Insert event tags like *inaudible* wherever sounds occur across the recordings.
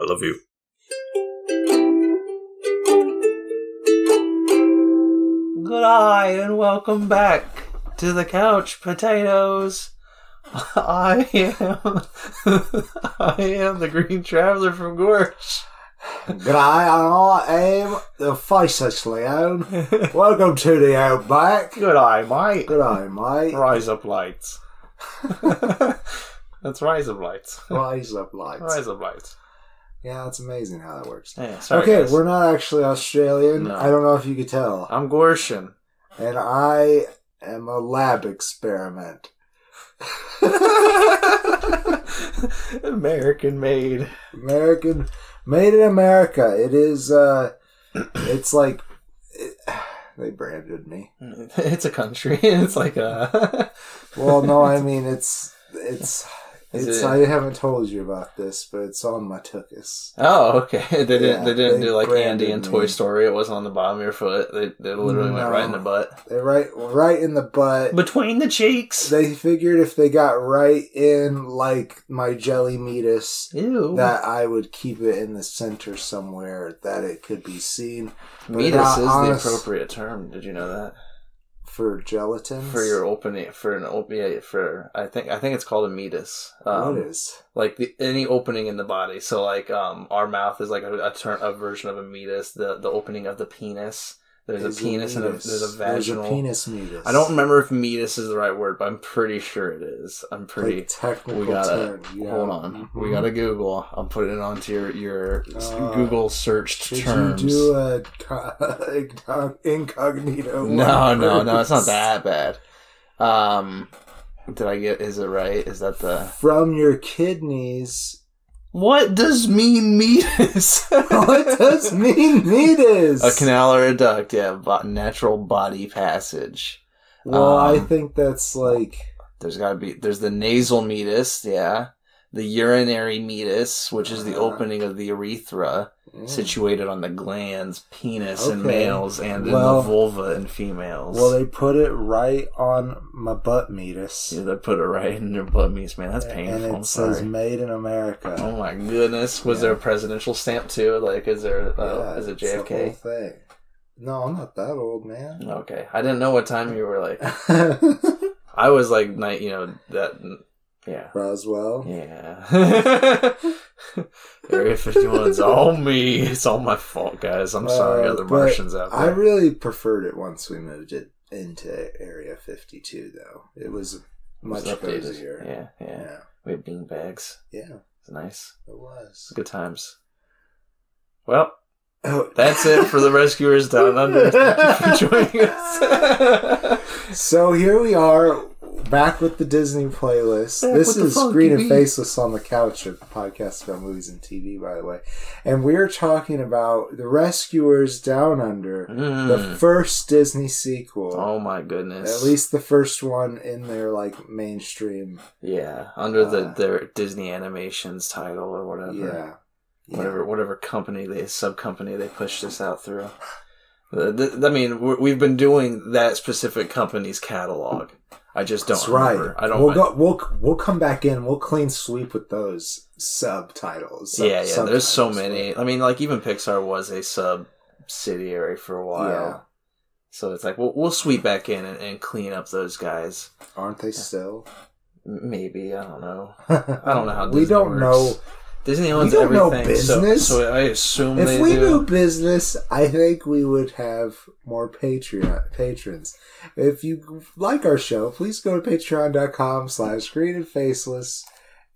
I love you. Good eye and welcome back to the couch potatoes. *laughs* I am *laughs* I am the Green Traveler from Gorsh. G'day, I am the Faceless Leon. *laughs* Welcome to the Outback. Good eye, mate. Good eye, mate. Rise up lights. That's rise up lights. Rise up lights. Rise up lights. Yeah, it's amazing how that works. Yeah, sorry, okay, guys. we're not actually Australian. No. I don't know if you could tell. I'm Gorshin. And I am a lab experiment. *laughs* American made. American, made in America. It is, uh, it's like, it, *sighs* they branded me. *laughs* It's a country. *laughs* It's like a. Well, no, I mean, it's, it's, Is it's, it- I haven't told you about this, but it's on my tuchus. Oh, okay. *laughs* They didn't. Yeah, they didn't they do like Andy branded in me. Toy Story. It wasn't on the bottom of your foot. They, they literally went right in the butt. They right, right in the butt. Between the cheeks. They figured if they got right in like my jelly meatus, Ew. that I would keep it in the center somewhere that it could be seen Meatus not is honest- the appropriate term. Did you know that? For gelatin. For your opening, for an opiate, for I think I think it's called a meatus. Um, what is? like the, any opening in the body. So like um, our mouth is like a, a, ter- a version of a meatus. The the opening of the penis. There's Is a penis and a, there's a vaginal. There's a penis meatus. I don't remember if meatus is the right word, but I'm pretty sure it is. I'm pretty. Like technical we gotta term. Yeah. hold on. We Mhm. gotta Google. I'm putting it onto your your Uh, Google searched Did terms. you do a co- *laughs* incognito? no, no, no. It's not that bad. Um, did I get? Is it right? Is that the? From your kidneys. What does mean meatus? *laughs* what does mean meatus? A canal or a duct? Yeah, bo- natural body passage. Well, I Um, think that's like There's got to be. There's the nasal meatus. Yeah. The urinary meatus, which is the Uh-huh. opening of the urethra, mm. situated on the glans, penis in males, and in the vulva in females. Well, they put it right on my butt meatus. yeah, they put it right in your butt meatus, man. That's painful. And it says. "Made in America." Oh my goodness! Was Yeah. there a presidential stamp too? Like, is there? Uh, Yeah, is it it's the whole JFK? thing. No, I'm not that old, man. Okay, I didn't know what time you were like. *laughs* I was like night, you know that. Yeah, Roswell. yeah. Area 51's all me. It's all my fault, guys. I'm sorry, Uh, other Martians out there. I really preferred it once we moved it into Area 52, though. It was much updated. cozier. Yeah, yeah, Yeah, We had bean bags. yeah, It's nice. it was. Good times. Well, Oh, that's it for the *laughs* Rescuers Down Under. Thank you for joining us. *laughs* So here we are, back with the Disney playlist. Back this is Green and. Faceless on the Couch, a podcast about movies and TV, by the way. And we're talking about The Rescuers Down Under, the Mm. first Disney sequel. Oh my goodness. At least the first one in their like mainstream. Yeah, under the Uh, their Disney Animations title or whatever. Yeah. Whatever whatever company they sub company they pushed this out through. Uh, I mean, we've been doing that specific company's catalog. I just don't That's right. I don't. We'll go. We'll we'll come back in. We'll clean sweep with those subtitles. sub- yeah, yeah. There's so many. I mean, like even Pixar was a subsidiary for a while. Yeah. So it's like we'll we'll sweep back in and, and clean up those guys. Aren't they still? Maybe I don't know. *laughs* I don't know how we Disney don't works. know. Disney owns don't know everything. so- business. So, I assume If we do. knew business, I think we would have more Patreon patrons. If you like our show, please go to patreon.com slash green and faceless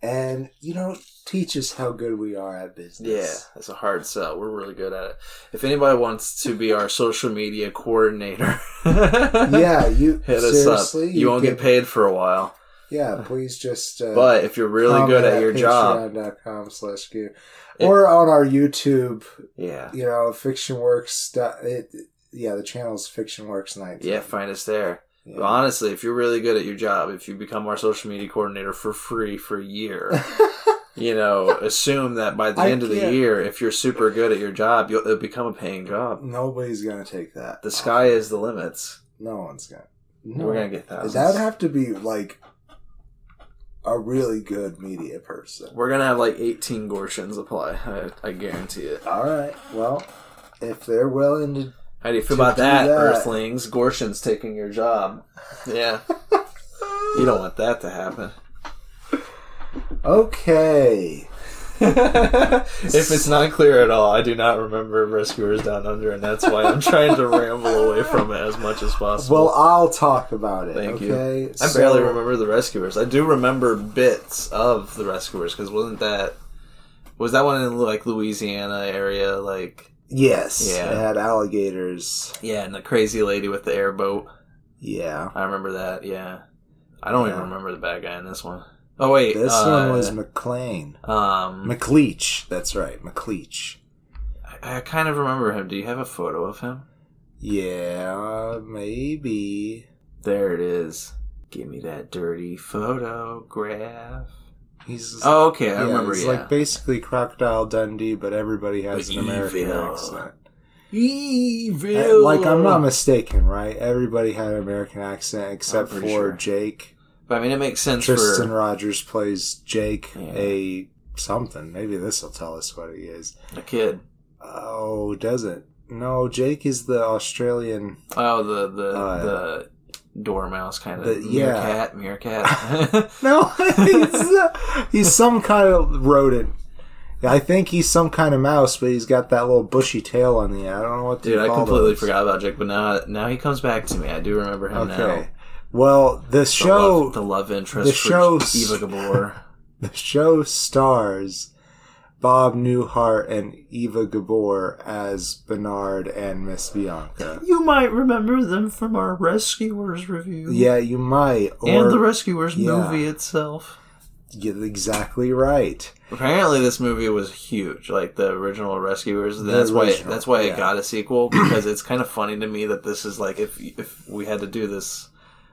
and, you know, teach us how good we are at business. Yeah, it's a hard sell. We're really good at it. If anybody wants to be our social media coordinator, *laughs* Yeah, you hit us seriously, up. You, won't get paid for a while. Yeah, please just uh, But if you're really good at your job, patreon.com slash gear. Or on our YouTube, yeah, you know, Fiction Works. It, yeah, the channel's Fiction Works 19. yeah, find us there. Yeah. But honestly, if you're really good at your job, if you become our social media coordinator for free for a year, *laughs* you know, assume that by the I end of the year, if you're super good at your job, you'll it'll become a paying job. Nobody's gonna take that. The sky is the limits. No one's gonna. No. We're gonna get thousands. That'd have to be like a really good media person. We're gonna have like 18 Gorshins apply. I, I guarantee it. All right. Well, if they're willing to, How do you feel about that, that. Earthlings? Gorshin's taking your job. Yeah. *laughs* you don't want that to happen. okay. *laughs* if it's not clear at all, I do not remember Rescuers Down Under, and that's why I'm trying to ramble away from it as much as possible. Well, I'll talk about it. Thank you. I So- barely remember the Rescuers. I do remember bits of the Rescuers because wasn't that was that one in like Louisiana area? Like Yes. Yeah. It had alligators. yeah, and the crazy lady with the airboat. Yeah. I remember that. Yeah, I don't even remember the bad guy in this one. Oh wait, This uh, one was McLean. um. McLeach. That's right. McLeach. I, I kind of remember him. Do you have a photo of him? Yeah, maybe. There it is. Give me that dirty photograph. He's Oh, okay, I yeah, remember. It's yeah. like basically Crocodile Dundee, but everybody has But an American evil. accent. Evil. Uh, Like I'm not mistaken, right? Everybody had an American accent except for sure. Jake. But I mean, it makes sense Tristan for Rogers plays Jake, Yeah. a something. Maybe this will tell us what he is. a kid. Oh, does it? No, Jake is the Australian. Oh, the the Uh, the dormouse kind of the- yeah. meerkat, meerkat. *laughs* *laughs* No, he's, he's some kind of rodent. I think he's some kind of mouse, but he's got that little bushy tail on the end. I don't know what to Dude, I completely those. forgot about Jake, but now now he comes back to me. I do remember him now. Okay. Well, the The show love, the love interest the show- Eva *laughs* Gabor. the show stars Bob Newhart and Eva Gabor as Bernard and Miss Bianca. you might remember them from our Rescuers review. Yeah, you might. Or, and the Rescuers yeah. movie itself. You're exactly right. Apparently, this movie was huge, like the original Rescuers. That's why. That's why yeah. it got a sequel because it's kind of funny to me that this is like if if we had to do this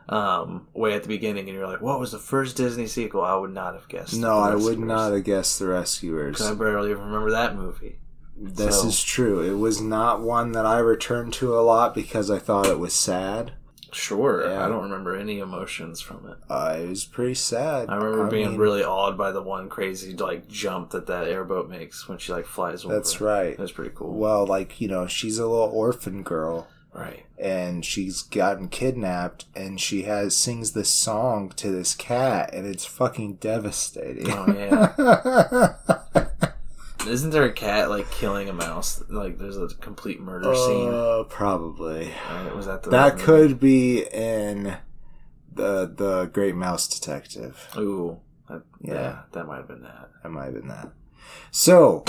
um, way at the beginning, and you're like, "What was the first Disney sequel?" I would not have guessed. No, I would not have guessed the Rescuers. 'Cause I barely even remember that movie. This So- is true. It was not one that I returned to a lot because I thought it was sad. Sure, Yeah. I don't remember any emotions from it. Uh, it was pretty sad. I remember being mean, really awed by the one crazy like jump that that airboat makes when she like flies over. That's right. That's pretty cool. Well, like you know, she's a little orphan girl, right. and she's gotten kidnapped, and she has sings this song to this cat, and it's fucking devastating. Oh yeah. *laughs* Isn't there a cat like killing a mouse? Like there's a complete murder scene. Uh, probably. Right? Was that the That could be in the the Great Mouse Detective. Ooh, that, Yeah. yeah. that might have been that. That might have been that. So,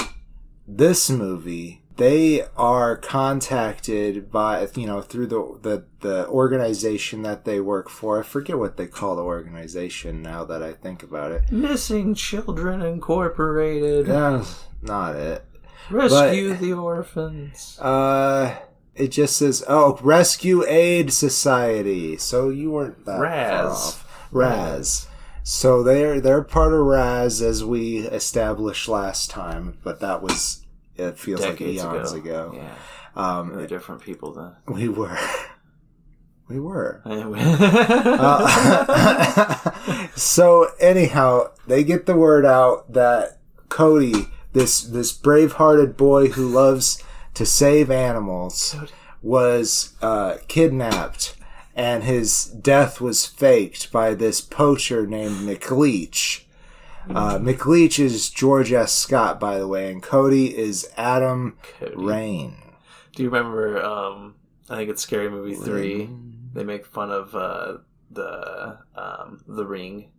this movie, they are contacted by you know through the the the organization that they work for. I forget what they call the organization now that I think about it. Missing Children Incorporated. That's not it. Rescue the orphans. Uh, it just says oh Rescue Aid Society. So you weren't that Raz. Raz. So they're they're part of Raz as we established last time, but that was it feels Decades like eons ago. ago. Yeah, Um, really different people then. we were, we were. *laughs* Uh, *laughs* so anyhow, they get the word out that Cody, this this brave-hearted boy who loves to save animals, was uh, kidnapped, and his death was faked by this poacher named McLeach. Uh, McLeach is George C. Scott, by the way, and Cody is Adam Cody. Rain. Do you remember? Um, I think it's Scary Movie three. They make fun of uh, the um, the Ring,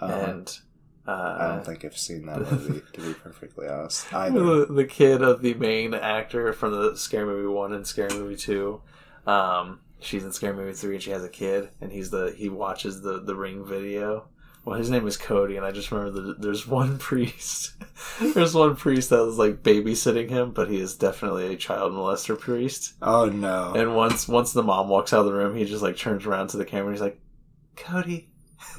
Uh, and I uh, don't think I've seen that *laughs* movie, to be perfectly honest. Either. the, the kid of the main actor from the Scary Movie one and Scary Movie two. Um, she's in Scary Movie three, and she has a kid, and he's the he watches the the Ring video. Well, his name is Cody, and I just remember that there's one *laughs* priest. there's one priest that was like babysitting him, but he is definitely a child molester priest. Oh no. And once once the mom walks out of the room, he just like turns around to the camera and he's like, Cody.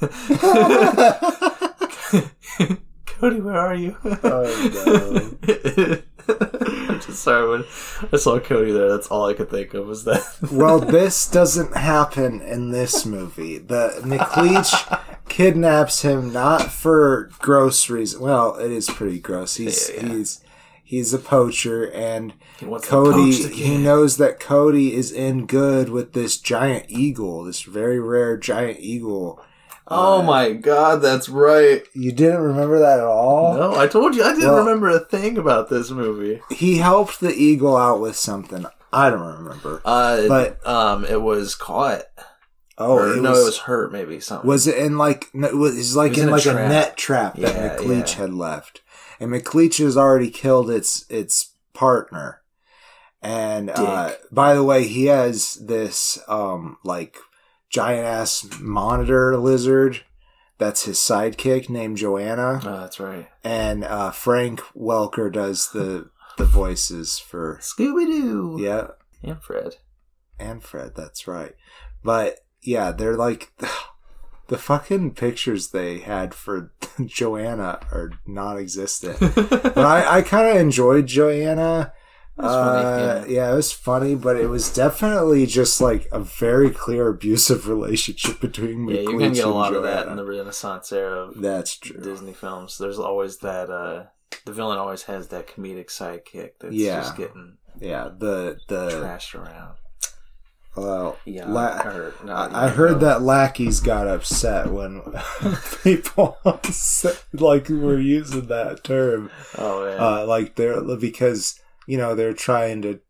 *laughs* *laughs* Cody, where are you? Oh, just *laughs* sorry when I saw Cody there, that's all I could think of was that *laughs* well, this doesn't happen in this movie. The McLeach kidnaps him not for gross reason. Well, it is pretty gross. He's Yeah, yeah. he's he's a poacher, and Cody he knows that Cody is in good with this giant eagle, this very rare giant eagle. Oh my god, that's right. You didn't remember that at all? No, I told you I didn't Well- remember a thing about this movie. He helped the eagle out with something. I don't remember. Uh, But- um, it was caught. Oh, or, it no, was, it was hurt. Maybe something. Was it in like it was like was in, in a like a, trap. net trap that Yeah, McLeach yeah. had left, and McLeach has already killed its its partner. And uh, by the way, he has this um like giant ass monitor lizard that's his sidekick named Joanna, Oh, that's right. and uh, Frank Welker does the the voices for Scooby Doo. yeah and Fred. and Fred. That's right. But yeah, they're like *sighs* the fucking pictures they had for *laughs* Joanna are non-existent. *laughs* but I, I kind of enjoyed Joanna. Was funny, Uh, yeah. it was funny, but it was definitely just like a very clear abusive *laughs* relationship between Yeah, you're gonna get a lot of that in the Renaissance era of That's true. Disney films. There's always that. uh The villain always has that comedic sidekick that's Yeah. just getting Yeah, the the trashed around. well, Yeah, la- or not I I heard that lackeys got upset when *laughs* people *laughs* like were using that term. Oh yeah. uh, like they're because you know they're trying to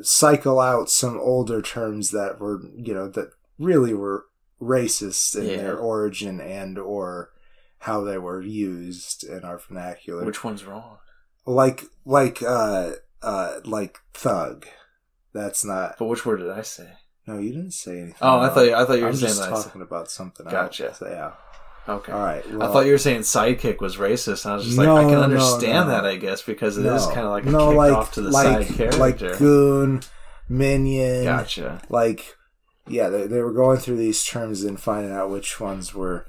cycle out some older terms that were you know that really were racist in Yeah. their origin and or how they were used in our vernacular Which one's wrong? like like uh uh like thug that's not But which word did I say? no you didn't say anything Oh, I thought you- I thought you were I'm saying just that I said- talking about something Gotcha. else. yeah Okay. all right I thought you were saying sidekick was racist, and I was just like, No, I can understand no. that, I guess, because it is no. kind of like a no kick like off to the like side character. like goon minion gotcha. like yeah they, they were going through these terms and finding out which ones were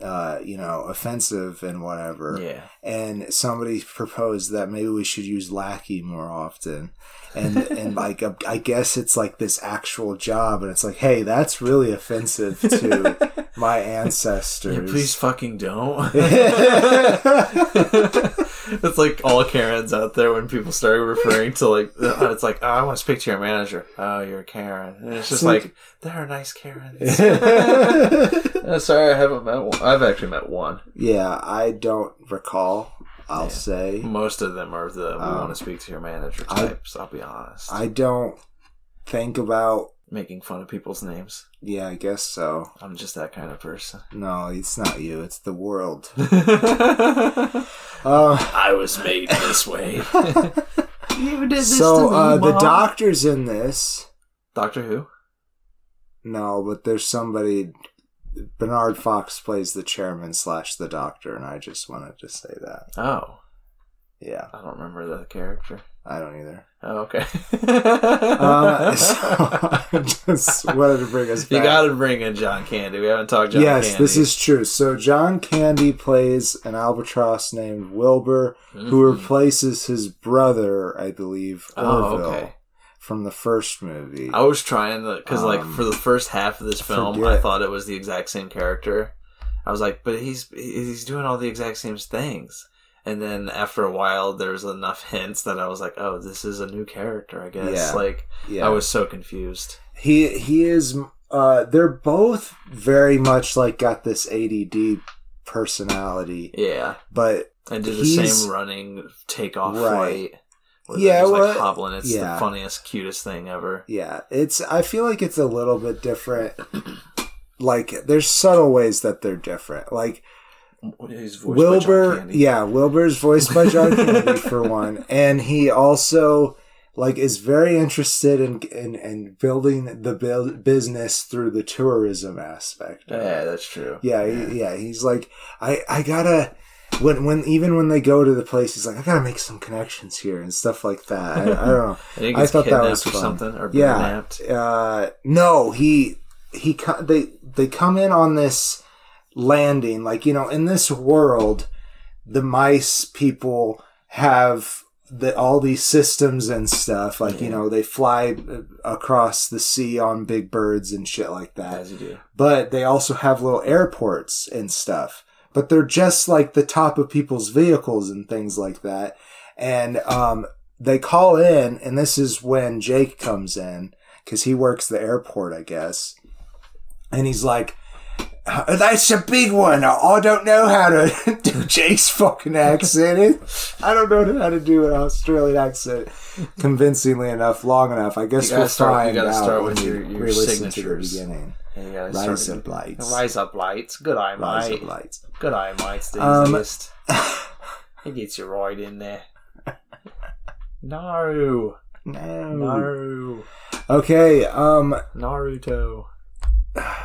uh you know offensive and whatever Yeah. and somebody proposed that maybe we should use lackey more often and and *laughs* like i guess it's like this actual job and it's like hey that's really offensive to *laughs* my ancestors Yeah, please fucking don't. *laughs* *laughs* it's like all Karens out there when people start referring to like, uh, *laughs* it's like, oh, I want to speak to your manager. Oh, you're a Karen. And it's just like- like, there are nice Karens. *laughs* Uh, sorry, I haven't met one. I've actually met one. yeah i don't recall i'll Yeah. say Most of them are the we Um, want to speak to your manager I- types. I'll be honest. i don't think about Making fun of people's names. yeah i guess so I'm just that kind of person. *laughs* no it's not you it's the world *laughs* I uh, was made this way. *laughs* you did this so to me, uh, the doctor's in this Doctor Who? no but there's somebody bernard fox plays the chairman slash the doctor and i just wanted to say that Oh, yeah I don't remember the character. I don't either Oh, okay. uh, *laughs* so i *laughs* just wanted to bring us back you got to bring in John Candy. We haven't talked John yes Candy. this is true so john candy plays an albatross named wilbur who Mhm. replaces his brother i believe Oh, okay. from the first movie I was trying to because like Um, for the first half of this film, I thought it was the exact same character. I was like, but he's he's doing all the exact same things. And then after a while, there's enough hints that I was like, oh, this is a new character. I guess. Yeah. Like yeah I was so confused. he he is uh they're both very much like got this ADD personality Yeah, but and did the same running takeoff Right. flight. Yeah, like hobbling. It's yeah. the funniest, cutest thing ever. yeah it's I feel like it's a little bit different like there's subtle ways that they're different like His voice Wilbur yeah Wilbur's voiced by John *laughs* Candy for one and he also like is very interested in in, in building the bu- business through the tourism aspect yeah, that's true. Yeah, he- yeah. He's like, I, I gotta. When, when, even when they go to the place, he's like, I gotta make some connections here and stuff like that. I, I don't know. *laughs* I, I thought that was fun. something, or Yeah. Uh, no, he, he, they, they come in on this landing, like you know, in this world, the mice people have the, all these systems and stuff. Like, you know, they fly uh, across the sea on big birds and shit like that. As you do. But they also have little airports and stuff. But they're just like the top of people's vehicles and things like that. And um, they call in, and this is when Jake comes in because he works the airport, I guess. And he's like, "Uh, "That's a big one. I don't know how to *laughs* do Jake's fucking accent. I don't know how to do an Australian accent convincingly enough, long enough. I guess we'll start- you find out start when your- your re-listen to the beginning. Yeah, Rise start- up lights. Rise up lights. Good eye, Rise mate. up lights. Good eye, mate's the Um, easiest. *laughs* He gets you right in there. *laughs* No. No. No. Okay, um, Naruto.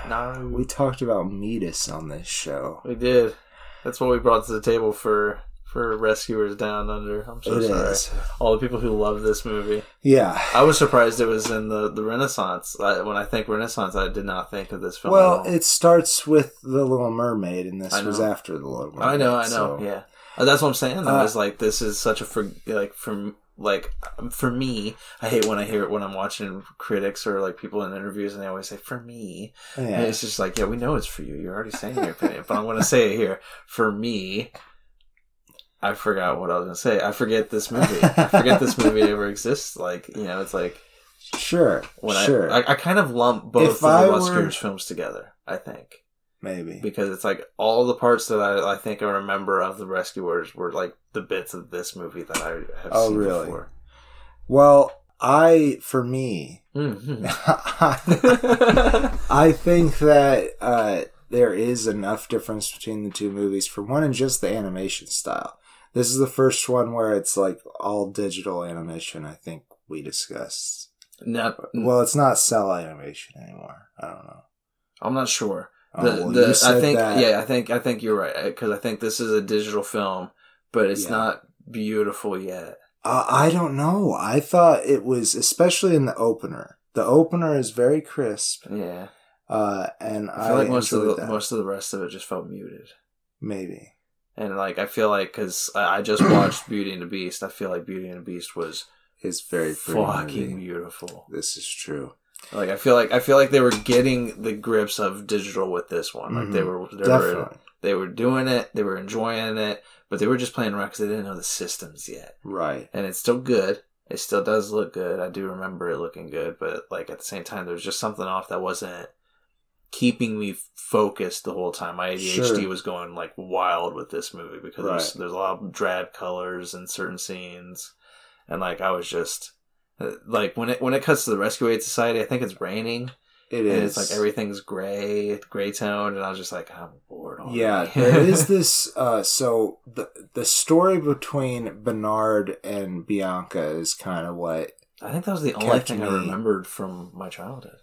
No. we talked about meatus on this show. We did. That's what we brought to the table for for Rescuers Down Under. I'm so It sorry. is. All the people who love this movie. Yeah. I was surprised it was in the, the Renaissance. I, when I think Renaissance, I did not think of this film. Well, it starts with The Little Mermaid, and this was after The Little Mermaid. I know, I know. so- Yeah, Uh, that's what I'm saying. Though, Uh, is like this is such a for like from like for me. I hate when I hear it when I'm watching critics or like people in interviews, and they always say "for me." Oh, and it's just like, yeah, we know it's for you. You're already saying your opinion, but I'm going to say it here. For me, I forgot what I was going to say. I forget this movie. I forget this movie *laughs* ever exists. Like you know, it's like Sure. when sure. I, I I kind of lump both If of I the were- films together. I think Maybe. because it's like all the parts that I, I think I remember of the Rescuers were like the bits of this movie that I have Oh, seen really? before. Well, I, for me, Mhm. *laughs* *laughs* I think that uh, there is enough difference between the two movies. For one, in just the animation style. This is the first one where it's like all digital animation. I think we discussed. no, Well, it's not cell animation anymore. I don't know. I'm not sure. Oh, The, well, the, I think that- yeah, I think I think you're right because I think this is a digital film, but it's Yeah. not beautiful yet. Uh, I don't know. I thought it was, especially in the opener. The opener is very crisp, Yeah, uh, and I feel like most of the that. most of the rest of it just felt muted. maybe. And like I feel like because I, I just *clears throat* watched Beauty and the Beast, I feel like Beauty and the Beast was It's very fucking movie. beautiful. This is true. Like I feel like I feel like they were getting the grips of digital with this one. Like they Mhm. were they were Definitely they were doing it, they were enjoying it, but they were just playing around because they didn't know the systems yet. right. And it's still good. It still does look good. I do remember it looking good, but like at the same time, there was just something off that wasn't keeping me focused the whole time. My ADHD Sure. was going like wild with this movie because there's, Right. there's a lot of drab colors in certain scenes, and like I was just like when it when it cuts to the Rescue Aid Society, I think it's raining. It and is it's like everything's gray, gray toned, and I was just like, I'm bored. Already. Yeah, there is this. *laughs* Uh, so the the story between Bernard and Bianca is kind of what. I think that was the only thing I remembered from my childhood.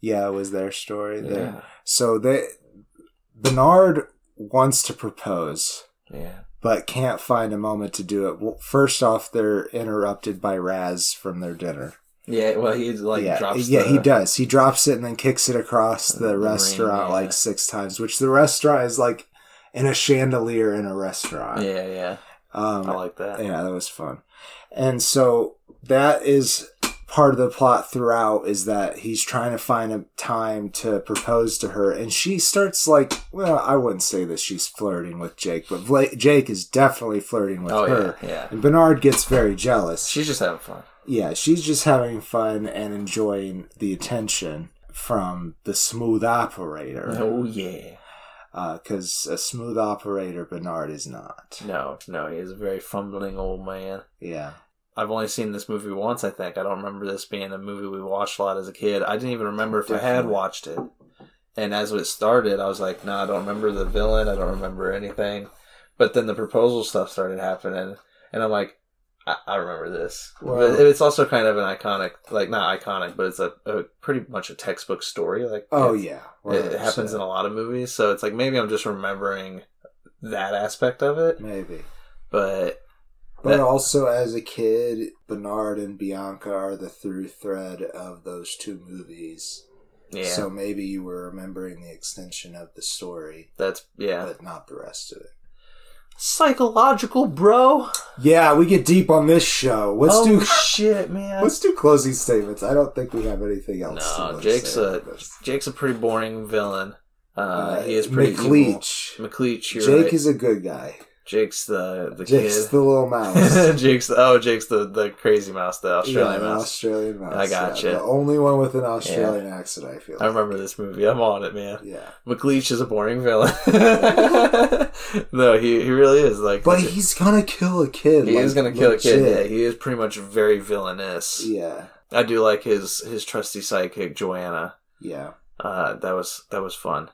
Yeah, it was their story there. Yeah, So they Bernard wants to propose, yeah. But can't find a moment to do it. Well, first off, they're interrupted by Raz from their dinner. Yeah, well, he like yeah, drops. yeah, the, he does. He drops it and then kicks it across the The ring, restaurant yeah. like six times, which the restaurant is like in a chandelier in a restaurant. Yeah, yeah, Um, I like that. yeah, that was fun. And so that is part of the plot throughout is that he's trying to find a time to propose to her, and she starts like, well, I wouldn't say that she's flirting with Jake, but Vla- Jake is definitely flirting with Oh her. yeah, yeah. And Bernard gets very jealous. She's just having fun. yeah, she's just having fun and enjoying the attention from the smooth operator. Oh yeah. Uh, because a smooth operator, Bernard is not. No, no, he is a very fumbling old man. Yeah. I've only seen this movie once. I think I don't remember this being a movie we watched a lot as a kid. I didn't even remember if I had watched it. And as it started, I was like, "No, I don't remember the villain. I don't remember anything." But then the proposal stuff started happening, and I'm like, "I, I remember this." Well- but it's also kind of an iconic, like not iconic, but it's a, a pretty much a textbook story. Like, Oh, yeah. it, it happens in a lot of movies. So it's like maybe I'm just remembering that aspect of it, Maybe. but But also, as a kid, Bernard and Bianca are the through thread of those two movies. yeah, So maybe you were remembering the extension of the story, that's yeah. but not the rest of it. psychological, bro. Yeah, we get deep on this show. Let's oh do shit, man. *laughs* let's do closing statements. I don't think we have anything else. no, Jake's say a. Jake's a pretty boring villain. Uh, Uh, he is pretty McLeach. evil. McLeach, you're Jake right. is a good guy. Jake's the the Jake's kid. the little mouse. *laughs* Jake's the, oh Jake's the the crazy mouse, the Australian yeah, mouse. Australian mouse. I gotcha. Yeah, the only one with an Australian accent, I feel. I remember this movie. I'm on it, man. Yeah, McLeach is a boring villain. *laughs* no, he he really is like. but he's gonna kill a kid. he like, is gonna kill a kid. Yeah, he is pretty much very villainous. Yeah, I do like his his trusty sidekick Joanna. yeah. Uh, that was that was fun.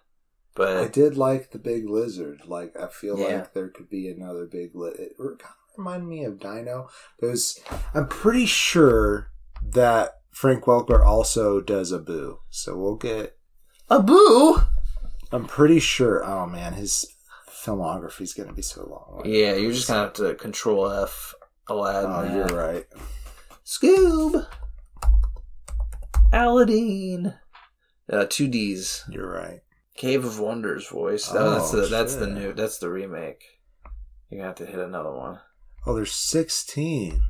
I did like the big lizard. Like I feel Yeah. like there could be another big. Li- it kind of reminded me of Dino. Because I'm pretty sure that Frank Welker also does Abu. So we'll get. Abu. I'm pretty sure. Oh man, his filmography is gonna be so long. Yeah, you're just gonna have to control F Aladdin. Oh, you're right. Scoob. Aladdin. Uh, two D's. You're right. Cave of Wonders voice. Oh, that's the that's the new that's the remake. You're gonna have to hit another one. Oh, there's 16.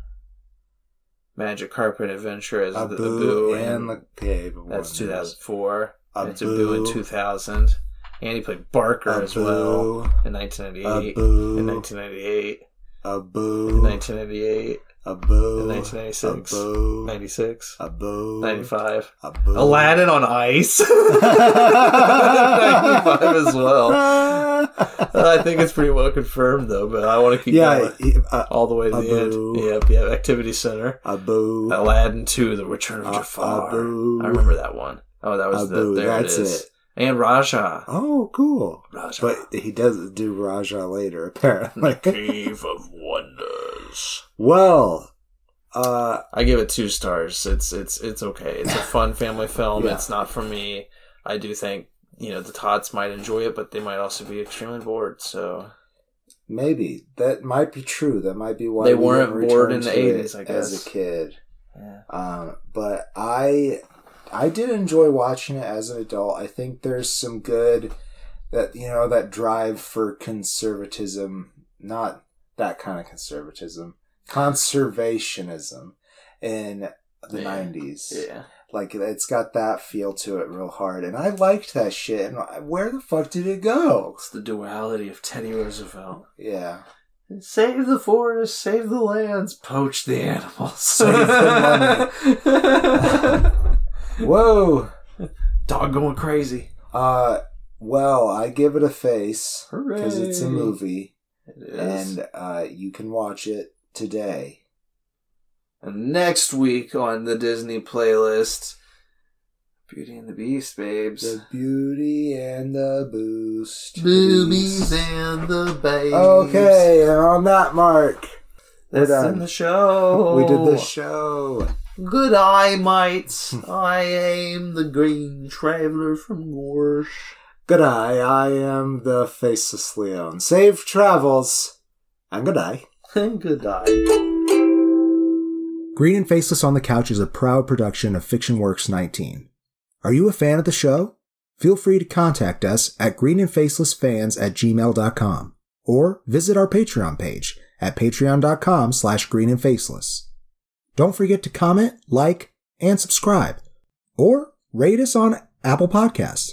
Magic Carpet Adventure as the, the Boo and the Cave. of that's Wonders. 2004. Abu. It's Abu in 2000. And he played Barker as well in 1998. Abu. In 1998. Abu. In 1998. Abu. In 1996. Abu. 96. Abu. 95. Abu. Aladdin on Ice. *laughs* 95 as well. I think it's pretty well confirmed though, but I want to keep yeah. going uh, all the way to the Abu. end. Yep, yep. Activity Center. Abu. Aladdin 2, The Return of Uh, Jafar. Abu. I remember that one. Oh, that was Abu, the. There that's it is. it. And Raja. Oh, cool. Raja. But he does do Raja later, apparently. Cave of Wonders. Well, uh, I give it two stars. It's it's it's okay. It's a fun family *laughs* film. Yeah. It's not for me. I do think you know the Tots might enjoy it, but they might also be extremely bored. So maybe that might be true. That might be why They we weren't bored in the 80s, I as a kid. yeah. Um, but I I did enjoy watching it as an adult. I think there's some good that you know that drive for conservatism, not that kind of conservatism, conservationism in the Yeah. 90s. yeah. Like it's got that feel to it real hard and I liked that shit. And where the fuck did it go? It's the duality of Teddy Roosevelt. Yeah. Save the forest, save the lands, poach the animals, *laughs* Save the money. *laughs* Whoa. Dog going crazy. Uh well, I give it a face because it's a movie. And uh, you can watch it today. And next week on the Disney playlist, Beauty and the Beast, babes. The Beauty and the Boost. Boobies and the babes. Okay, and on that mark, That's done. in the show. we did the show. Good eye, mates. I am the Green Traveler from Gorsh. Good eye, I am the Faceless Leon. Safe travels, and good eye. Good eye. Green and Faceless on the Couch is a proud production of Fiction Works 19. Are you a fan of the show? Feel free to contact us at greenandfacelessfans at gmail.com or visit our Patreon page at patreon.com slash greenandfaceless. Don't forget to comment, like, and subscribe, or rate us on Apple Podcasts.